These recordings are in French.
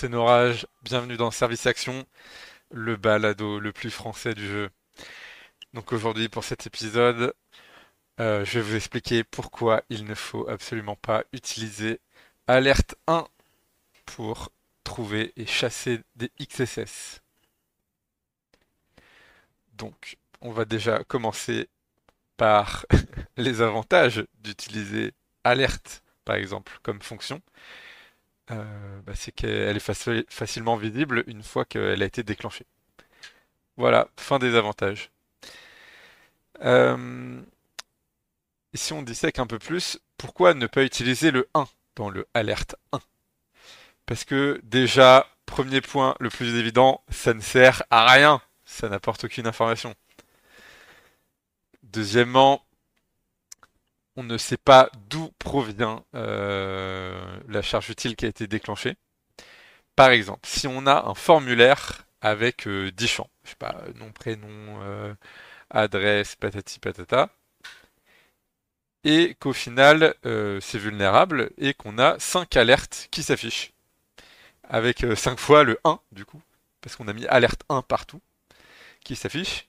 c'est Norage, bienvenue dans Service Action, le balado le plus français du jeu. Donc aujourd'hui pour cet épisode, euh, je vais vous expliquer pourquoi il ne faut absolument pas utiliser Alerte 1 pour trouver et chasser des XSS. Donc on va déjà commencer par les avantages d'utiliser Alerte par exemple comme fonction. Euh, bah, c'est qu'elle est facilement visible une fois qu'elle a été déclenchée. Voilà, fin des avantages. Euh, si on dissèque un peu plus, pourquoi ne pas utiliser le 1 dans le alerte 1 Parce que déjà, premier point le plus évident, ça ne sert à rien. Ça n'apporte aucune information. Deuxièmement, on ne sait pas d'où provient euh, la charge utile qui a été déclenchée. Par exemple, si on a un formulaire avec 10 euh, champs, je sais pas, nom, prénom, euh, adresse, patati patata, et qu'au final c'est vulnérable et qu'on a 5 alertes qui s'affichent, avec 5 fois le 1 du coup, parce qu'on a mis alerte 1 partout, qui s'affiche,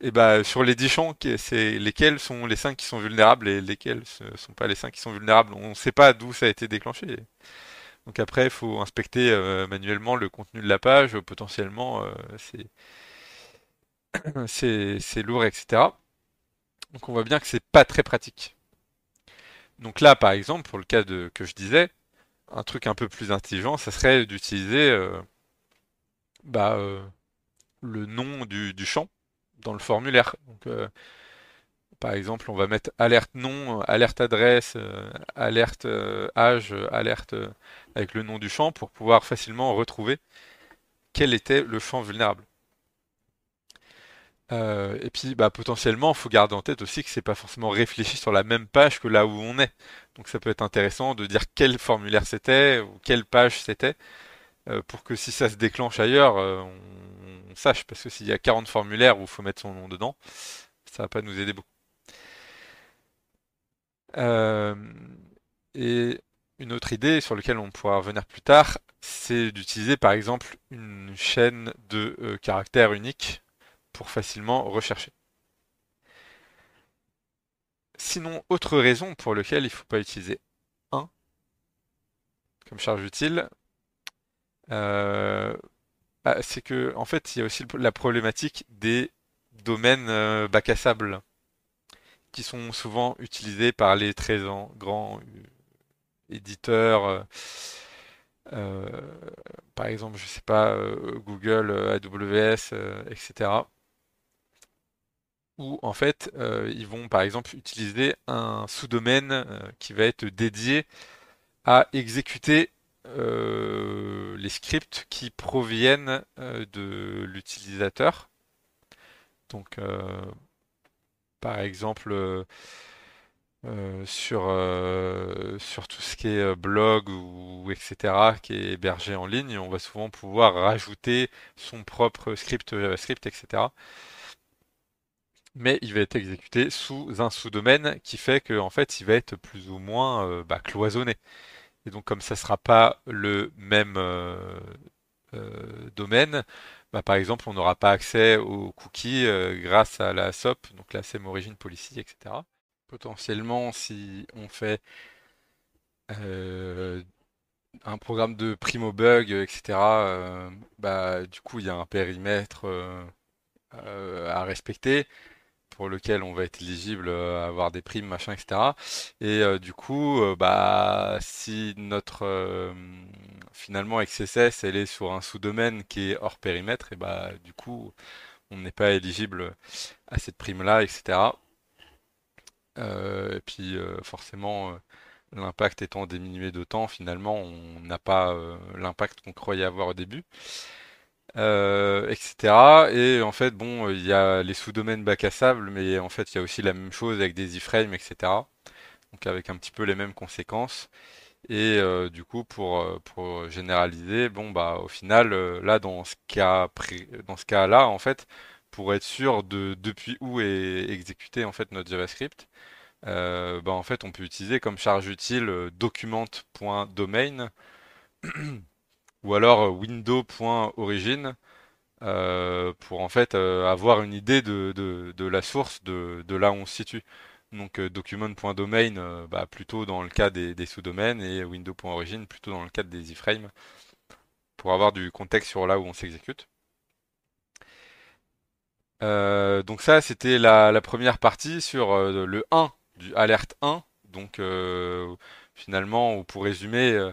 et bah sur les 10 champs, c'est lesquels sont les 5 qui sont vulnérables et lesquels ne sont pas les 5 qui sont vulnérables. On ne sait pas d'où ça a été déclenché. Donc après, il faut inspecter euh, manuellement le contenu de la page. Potentiellement, euh, c'est lourd, etc. Donc on voit bien que c'est pas très pratique. Donc là, par exemple, pour le cas de, que je disais, un truc un peu plus intelligent, ça serait d'utiliser euh, bah, le nom du champ dans le formulaire. Donc, euh, par exemple, on va mettre alerte nom, alerte adresse, euh, alerte euh, âge, alerte avec le nom du champ pour pouvoir facilement retrouver quel était le champ vulnérable. et puis bah, potentiellement, il faut garder en tête aussi que c'est pas forcément réfléchi sur la même page que là où on est. Donc ça peut être intéressant de dire quel formulaire c'était ou quelle page c'était pour que si ça se déclenche ailleurs, on sache, parce que s'il y a 40 formulaires où il faut mettre son nom dedans, ça va pas nous aider beaucoup. Euh, et une autre idée sur laquelle on pourra revenir plus tard, c'est d'utiliser par exemple une chaîne de euh, caractères uniques pour facilement rechercher. Sinon, autre raison pour laquelle il ne faut pas utiliser 1 comme charge utile, euh, ah, c'est que en fait, il y a aussi la problématique des domaines euh, bac qui sont souvent utilisés par les très grands euh, éditeurs. Euh, par exemple, je sais pas, Google, AWS, etc. Où en fait, ils vont par exemple utiliser un sous-domaine qui va être dédié à exécuter euh, les scripts qui proviennent euh, de l'utilisateur. Donc, euh, par exemple, sur, sur tout ce qui est blog ou etc., qui est hébergé en ligne, on va souvent pouvoir rajouter son propre script JavaScript, etc. Mais il va être exécuté sous un sous-domaine qui fait qu'en fait, il va être plus ou moins bah, cloisonné. Et donc comme ça ne sera pas le même euh, euh, domaine, bah, par exemple on n'aura pas accès aux cookies euh, grâce à la SOP, donc la SEM Origin Policy, etc. Potentiellement si on fait un programme de primo bug, etc., bah, du coup il y a un périmètre à respecter pour lequel on va être éligible euh, à avoir des primes, machin, etc. Et euh, du coup, euh, bah, si notre finalement XSS elle est sur un sous-domaine qui est hors périmètre, et bah du coup, on n'est pas éligible à cette prime-là, etc. et puis forcément, l'impact étant diminué d'autant, finalement, on n'a pas l'impact qu'on croyait avoir au début euh, etc. Et en fait, bon, il y a les sous-domaines bac à sable, mais en fait, il y a aussi la même chose avec des iframes, etc. Donc avec un petit peu les mêmes conséquences. Et euh, du coup, pour, euh, pour généraliser, bon, bah, au final, là, dans ce cas, dans ce cas-là, en fait, pour être sûr de depuis où est exécuté en fait notre JavaScript, bah, en fait, on peut utiliser comme charge utile document.domain ou alors window.origin euh, pour en fait euh, avoir une idée de, de, la source de, de là où on se situe. Donc euh, document.domain euh, bah, plutôt dans le cas des, sous-domaines et window.origin plutôt dans le cadre des iframes pour avoir du contexte sur là où on s'exécute. Euh, donc ça c'était la, première partie sur le 1 du alerte 1. Donc finalement, pour résumer,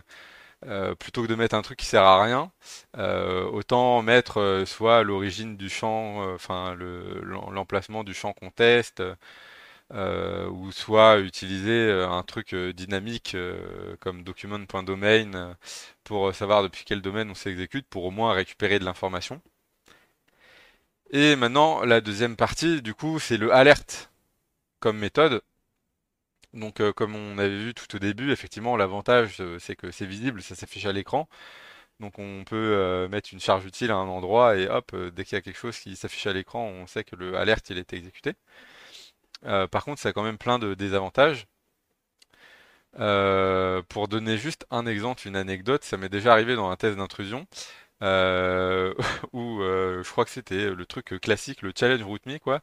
euh, plutôt que de mettre un truc qui sert à rien, euh, autant mettre euh, soit l'origine du champ, enfin l'emplacement du champ qu'on teste, ou soit utiliser un truc dynamique comme document.domain pour savoir depuis quel domaine on s'exécute, pour au moins récupérer de l'information. Et maintenant, la deuxième partie, du coup, c'est le alerte comme méthode. Donc, euh, comme on avait vu tout au début, effectivement, l'avantage, euh, c'est que c'est visible, ça s'affiche à l'écran. Donc, on peut euh, mettre une charge utile à un endroit et hop, dès qu'il y a quelque chose qui s'affiche à l'écran, on sait que le alerte il est exécuté. par contre, ça a quand même plein de désavantages. pour donner juste un exemple, une anecdote, ça m'est déjà arrivé dans un test d'intrusion. Euh, où je crois que c'était le truc classique, le challenge root me quoi,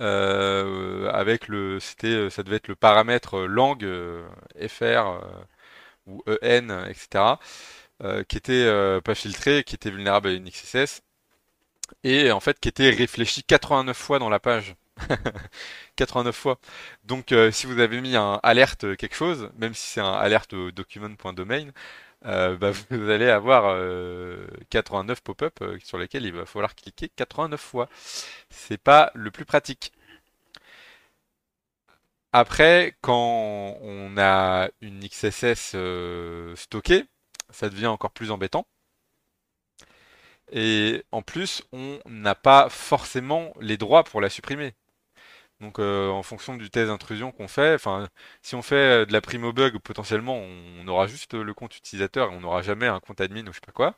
euh, avec le, c'était, ça devait être le paramètre lang fr ou en, etc., qui était pas filtré, qui était vulnérable à une XSS et en fait qui était réfléchi 89 fois dans la page. 89 fois. Donc si vous avez mis un alerte quelque chose, même si c'est un alerte document.domain, euh, bah, vous allez avoir 89 euh, pop-up euh, sur lesquels il va falloir cliquer 89 fois. C'est pas le plus pratique. Après, quand on a une XSS stockée, ça devient encore plus embêtant. Et en plus, on n'a pas forcément les droits pour la supprimer. Donc euh, en fonction du test d'intrusion qu'on fait, enfin si on fait euh, de la primo bug, potentiellement on aura juste le compte utilisateur et on n'aura jamais un compte admin ou je sais pas quoi.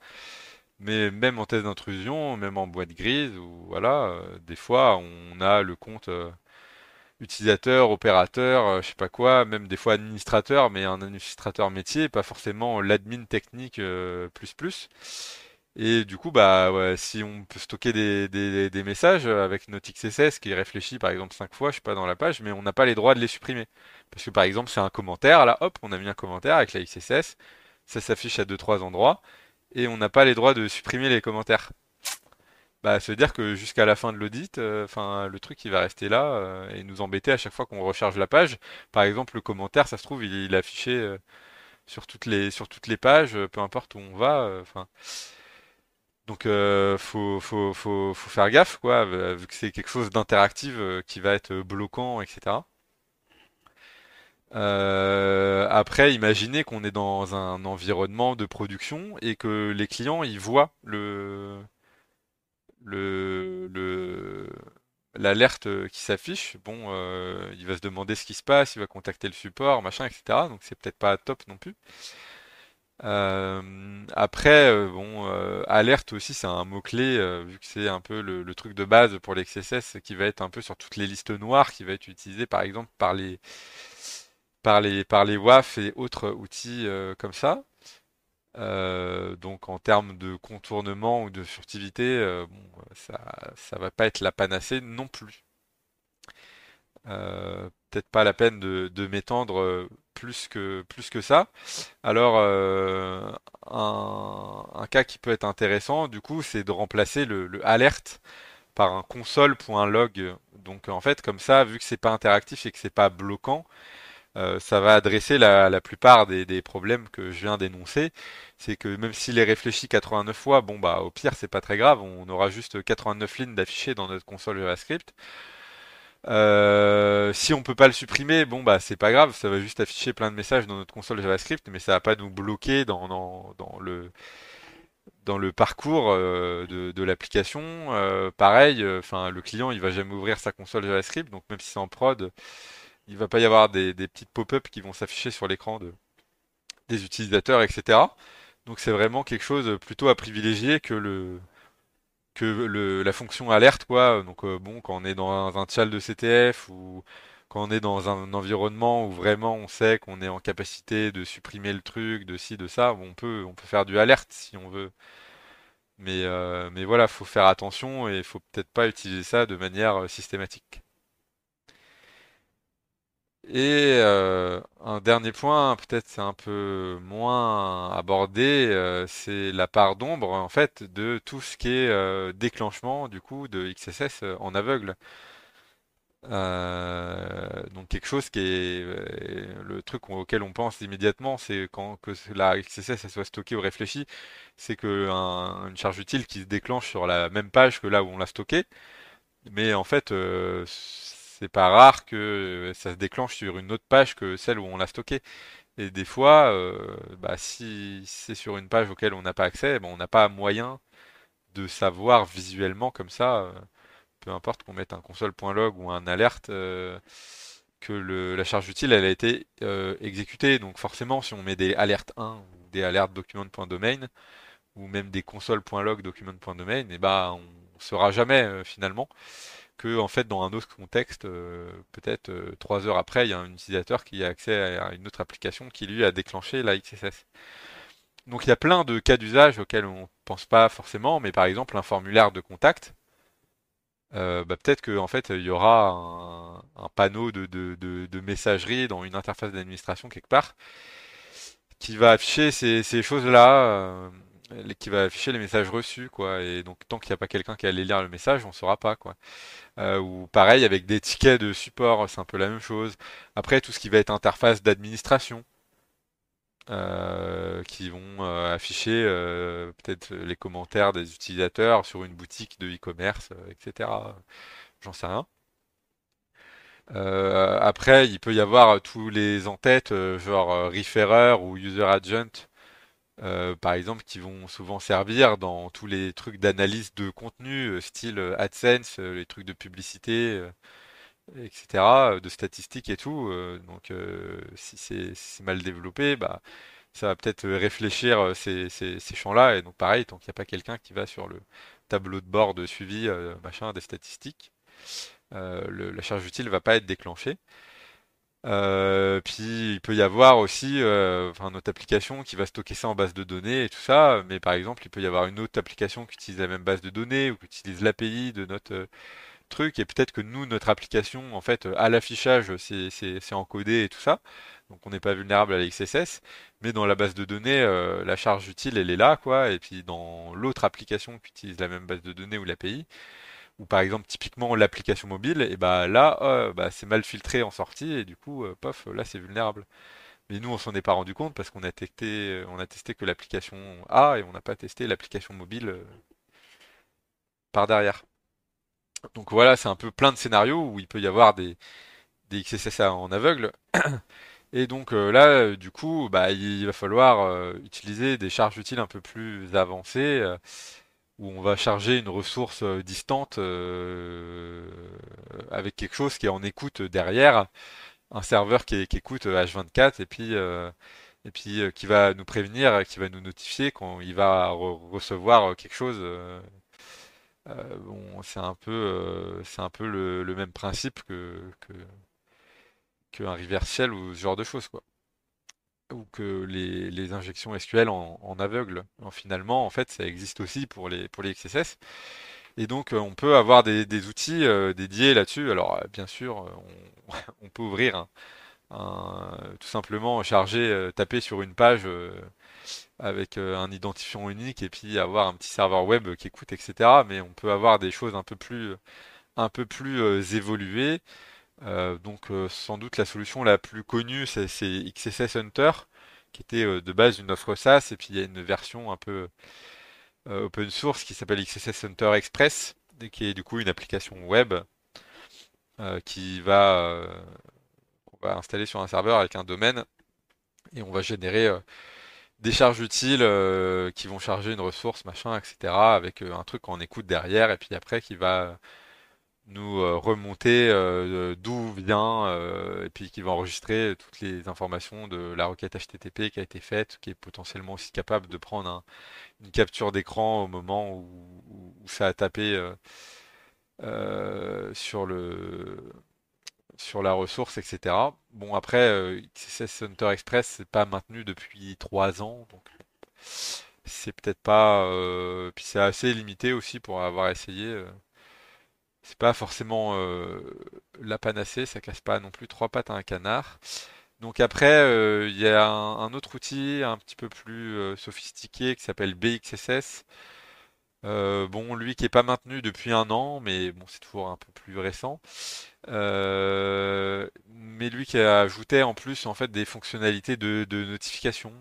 Mais même en test d'intrusion, même en boîte grise, ou voilà, euh, des fois on a le compte utilisateur, opérateur, je sais pas quoi, même des fois administrateur, mais un administrateur métier, pas forcément l'admin technique plus plus. Et du coup, bah, ouais, si on peut stocker des, des, messages avec notre XSS qui réfléchit par exemple 5 fois, je sais pas, dans la page, mais on n'a pas les droits de les supprimer. Parce que par exemple, c'est un commentaire, là, hop, on a mis un commentaire avec la XSS, ça s'affiche à 2-3 endroits, et on n'a pas les droits de supprimer les commentaires. Bah, ça veut dire que jusqu'à la fin de l'audit, euh, enfin, le truc il va rester là euh, et nous embêter à chaque fois qu'on recharge la page. Par exemple, le commentaire, ça se trouve, il, est affiché euh, sur toutes les sur toutes les pages, peu importe où on va. Enfin. Donc euh, faut, faut, faut, faut, faire gaffe, quoi, vu que c'est quelque chose d'interactif euh, qui va être bloquant, etc. Euh, après, imaginez qu'on est dans un environnement de production et que les clients ils voient le le le l'alerte qui s'affiche. Bon, euh, il va se demander ce qui se passe, il va contacter le support, machin, etc. Donc c'est peut-être pas top non plus. Euh, après, euh, bon, euh, alerte aussi, c'est un mot-clé, vu que c'est un peu le, truc de base pour l'XSS qui va être un peu sur toutes les listes noires, qui va être utilisé par exemple par les, par les, par les WAF et autres outils comme ça. donc en termes de contournement ou de furtivité, bon, ça, ça va pas être la panacée non plus. Peut-être pas la peine de, de m'étendre plus que, ça. Alors, euh, un, cas qui peut être intéressant, du coup, c'est de remplacer le, le alerte par un console.log. Donc, en fait, comme ça, vu que c'est pas interactif et que c'est pas bloquant, euh, ça va adresser la, plupart des, problèmes que je viens d'énoncer. C'est que même s'il est réfléchi 89 fois, bon bah au pire c'est pas très grave, on aura juste 89 lignes d'affichés dans notre console JavaScript. Euh, si on peut pas le supprimer, bon bah c'est pas grave, ça va juste afficher plein de messages dans notre console JavaScript, mais ça va pas nous bloquer dans, le dans le parcours euh, de, l'application. Euh, pareil, enfin le client il va jamais ouvrir sa console JavaScript, donc même si c'est en prod, il va pas y avoir des, des petites pop-up qui vont s'afficher sur l'écran de, des utilisateurs, etc. Donc c'est vraiment quelque chose plutôt à privilégier que le que le, la fonction alerte quoi donc euh, bon quand on est dans un, un de CTF ou quand on est dans un environnement où vraiment on sait qu'on est en capacité de supprimer le truc, de ci, de ça, on peut, on peut faire du alerte si on veut. Mais, euh, mais voilà, faut faire attention et faut peut-être pas utiliser ça de manière euh, systématique. Et euh, un dernier point, peut-être c'est un peu moins abordé, euh, c'est la part d'ombre en fait de tout ce qui est euh, déclenchement du coup de XSS en aveugle. donc quelque chose qui est le truc auquel on pense immédiatement, c'est quand que la XSS soit stockée ou réfléchie, c'est que une charge utile qui se déclenche sur la même page que là où on l'a stockée. Mais en fait, c'est pas rare que euh, ça se déclenche sur une autre page que celle où on l'a stocké. Et des fois, euh, bah, si c'est sur une page auquel on n'a pas accès, on n'a pas moyen de savoir visuellement comme ça, euh, peu importe qu'on mette un console.log ou un alerte, que la charge utile elle a été exécutée. Donc forcément, si on met des alertes 1 ou des alertes document.domain ou même des console.log document.domain, et bah on ne saura jamais finalement que en fait dans un autre contexte, euh, peut-être euh, trois heures après, il y a un utilisateur qui a accès à une autre application qui lui a déclenché la XSS. Donc il y a plein de cas d'usage auxquels on pense pas forcément, mais par exemple un formulaire de contact, euh, bah, peut-être qu'en fait il y aura un, panneau de, messagerie dans une interface d'administration quelque part qui va afficher ces choses-là qui va afficher les messages reçus, quoi. Et donc, tant qu'il n'y a pas quelqu'un qui allait lire le message, on saura pas, quoi. Euh, ou pareil, avec des tickets de support, c'est un peu la même chose. Après, tout ce qui va être interface d'administration, euh, qui vont euh, afficher peut-être les commentaires des utilisateurs sur une boutique de e-commerce, etc. J'en sais rien. après, il peut y avoir tous les en-têtes, genre referrer ou user agent, euh, par exemple, qui vont souvent servir dans tous les trucs d'analyse de contenu, euh, style euh, AdSense, les trucs de publicité, etc., de statistiques et tout. donc, si c'est mal développé, bah, ça va peut-être réfléchir ces, ces, champs-là. Et donc, pareil, tant qu'il n'y a pas quelqu'un qui va sur le tableau de bord de suivi, machin, des statistiques, la charge utile va pas être déclenchée. Euh, puis il peut y avoir aussi euh, enfin, notre application qui va stocker ça en base de données et tout ça, mais par exemple il peut y avoir une autre application qui utilise la même base de données ou qui utilise l'API de notre euh, truc. Et peut-être que nous notre application en fait à l'affichage c'est encodé et tout ça, donc on n'est pas vulnérable à la XSS, mais dans la base de données la charge utile elle est là quoi, et puis dans l'autre application qui utilise la même base de données ou l'API ou par exemple typiquement l'application mobile, et bah là euh, bah, c'est mal filtré en sortie et du coup euh, pof là c'est vulnérable. Mais nous on s'en est pas rendu compte parce qu'on a testé on a testé que l'application A et on n'a pas testé l'application mobile euh, par derrière. Donc voilà, c'est un peu plein de scénarios où il peut y avoir des, des XSS en aveugle. Et donc là, du coup, bah, il va falloir utiliser des charges utiles un peu plus avancées où on va charger une ressource euh, distante euh, avec quelque chose qui est en écoute derrière, un serveur qui, écoute H24 et puis et puis qui va nous prévenir, qui va nous notifier quand il va recevoir quelque chose. bon, c'est un peu le, même principe que que qu'un shell ou ce genre de choses ou que les, injections SQL en, aveugle. finalement, en fait, ça existe aussi pour les, XSS. Et donc, euh, on peut avoir des, outils euh, dédiés là-dessus. Alors, euh, bien sûr, on, peut ouvrir tout simplement charger, taper sur une page avec un identifiant unique et puis avoir un petit serveur web qui écoute, etc. Mais on peut avoir des choses un peu plus évoluées. Euh, donc euh, sans doute la solution la plus connue c'est XSS Hunter qui était euh, de base une offre SaaS et puis il y a une version un peu open source qui s'appelle XSS Hunter Express qui est du coup une application web qui va va installer sur un serveur avec un domaine et on va générer des charges utiles qui vont charger une ressource machin etc avec un truc en écoute derrière et puis après qui va nous euh, remonter euh, d'où vient euh, et puis qui va enregistrer toutes les informations de la requête HTTP qui a été faite, qui est potentiellement aussi capable de prendre une capture d'écran au moment où, ça a tapé sur le sur la ressource, etc. Bon, après, XSS Hunter Express, c'est pas maintenu depuis 3 ans, donc c'est peut-être pas. puis c'est assez limité aussi pour avoir essayé. C'est pas forcément la panacée, ça casse pas non plus trois pattes à un canard. Donc après, il y a un, autre outil un petit peu plus sophistiqué qui s'appelle BXSS. bon, lui qui est pas maintenu depuis un an, mais bon, c'est toujours un peu plus récent. mais lui qui a ajouté en plus en fait des fonctionnalités de, notification,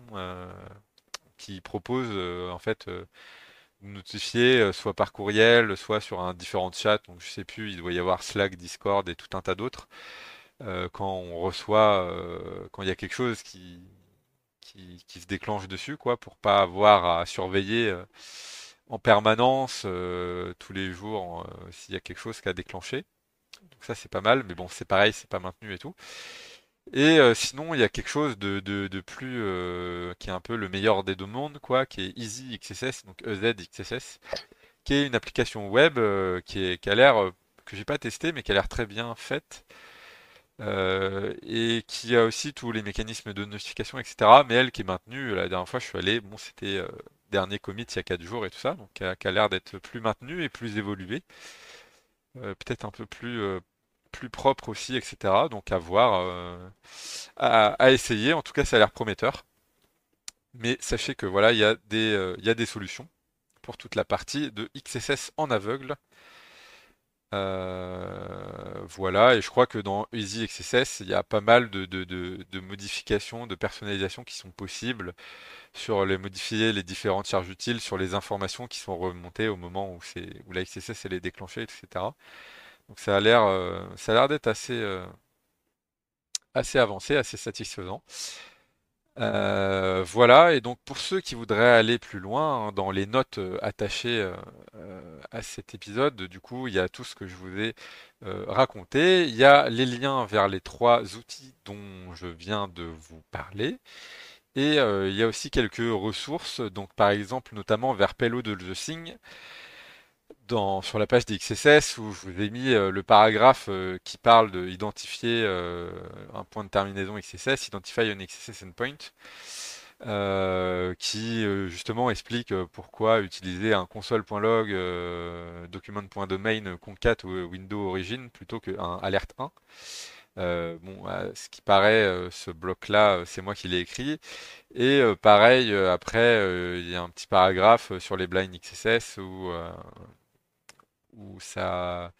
qui propose en fait notifier soit par courriel, soit sur un différent chat. Donc je sais plus, il doit y avoir Slack, Discord et tout un tas d'autres. Euh, quand on reçoit, euh, quand il y a quelque chose qui, qui, se déclenche dessus, quoi, pour pas avoir à surveiller euh, en permanence tous les jours s'il y a quelque chose qui a déclenché. Donc ça c'est pas mal, mais bon c'est pareil, c'est pas maintenu et tout. Et sinon il y a quelque chose de, plus qui est un peu le meilleur des deux mondes, quoi, qui est Easy XSS, donc EZ XSS, qui est une application web qui, est, qui a l'air que j'ai pas testé mais qui a l'air très bien faite euh, et qui a aussi tous les mécanismes de notification, etc. Mais elle qui est maintenue, la dernière fois je suis allé, bon c'était euh, dernier commit il y a 4 jours et tout ça, donc qui a, l'air d'être plus maintenue et plus évoluée. Euh, peut-être un peu plus, plus propre aussi, etc. Donc à voir, à, essayer. En tout cas, ça a l'air prometteur. Mais sachez que voilà, il y a des, il y a des solutions pour toute la partie de XSS en aveugle. Euh, voilà, et je crois que dans Easy XSS, il y a pas mal de, modifications, de personnalisation qui sont possibles sur les modifier les différentes charges utiles, sur les informations qui sont remontées au moment où, c'est, où la XSS elle est déclenchée, etc. Donc ça a l'air, euh, ça a l'air d'être assez, euh, avancé, assez satisfaisant. Euh, voilà, et donc pour ceux qui voudraient aller plus loin, hein, dans les notes attachées à cet épisode, du coup, il y a tout ce que je vous ai raconté. Il y a les liens vers les trois outils dont je viens de vous parler. Et il y a aussi quelques ressources, donc par exemple notamment vers Payload de the Thing, sur la page d'XSS où je vous ai mis euh, le paragraphe euh, qui parle d'identifier euh, un point de terminaison XSS, Identify an XSS Endpoint, qui justement explique pourquoi utiliser un console.log document.domain concat ou window origin plutôt qu'un alert 1. bon, ce qui paraît, ce bloc-là, c'est moi qui l'ai écrit. Et pareil, après, il y a un petit paragraphe sur les blind XSS où où ça,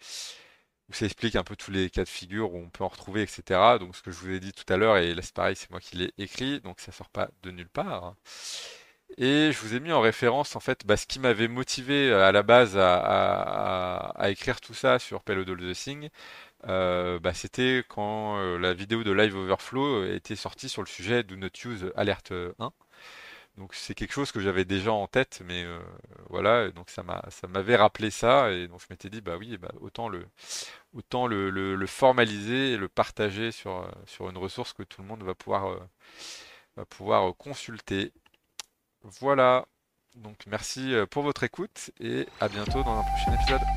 où ça explique un peu tous les cas de figure où on peut en retrouver, etc. Donc ce que je vous ai dit tout à l'heure, et là c'est pareil, c'est moi qui l'ai écrit, donc ça sort pas de nulle part. Et je vous ai mis en référence en fait bah, ce qui m'avait motivé euh, à la base à, écrire tout ça sur Payload All the Thing. Euh, bah, c'était quand euh, la vidéo de Live Overflow était sortie sur le sujet Do Not Use Alert 1. Donc c'est quelque chose que j'avais déjà en tête, mais euh, voilà, donc ça m'a, m'avait rappelé ça, et donc je m'étais dit bah oui, bah, autant le, formaliser et le partager sur, euh, sur une ressource que tout le monde va pouvoir, euh, va pouvoir consulter. Voilà. Donc merci pour votre écoute et à bientôt dans un prochain épisode.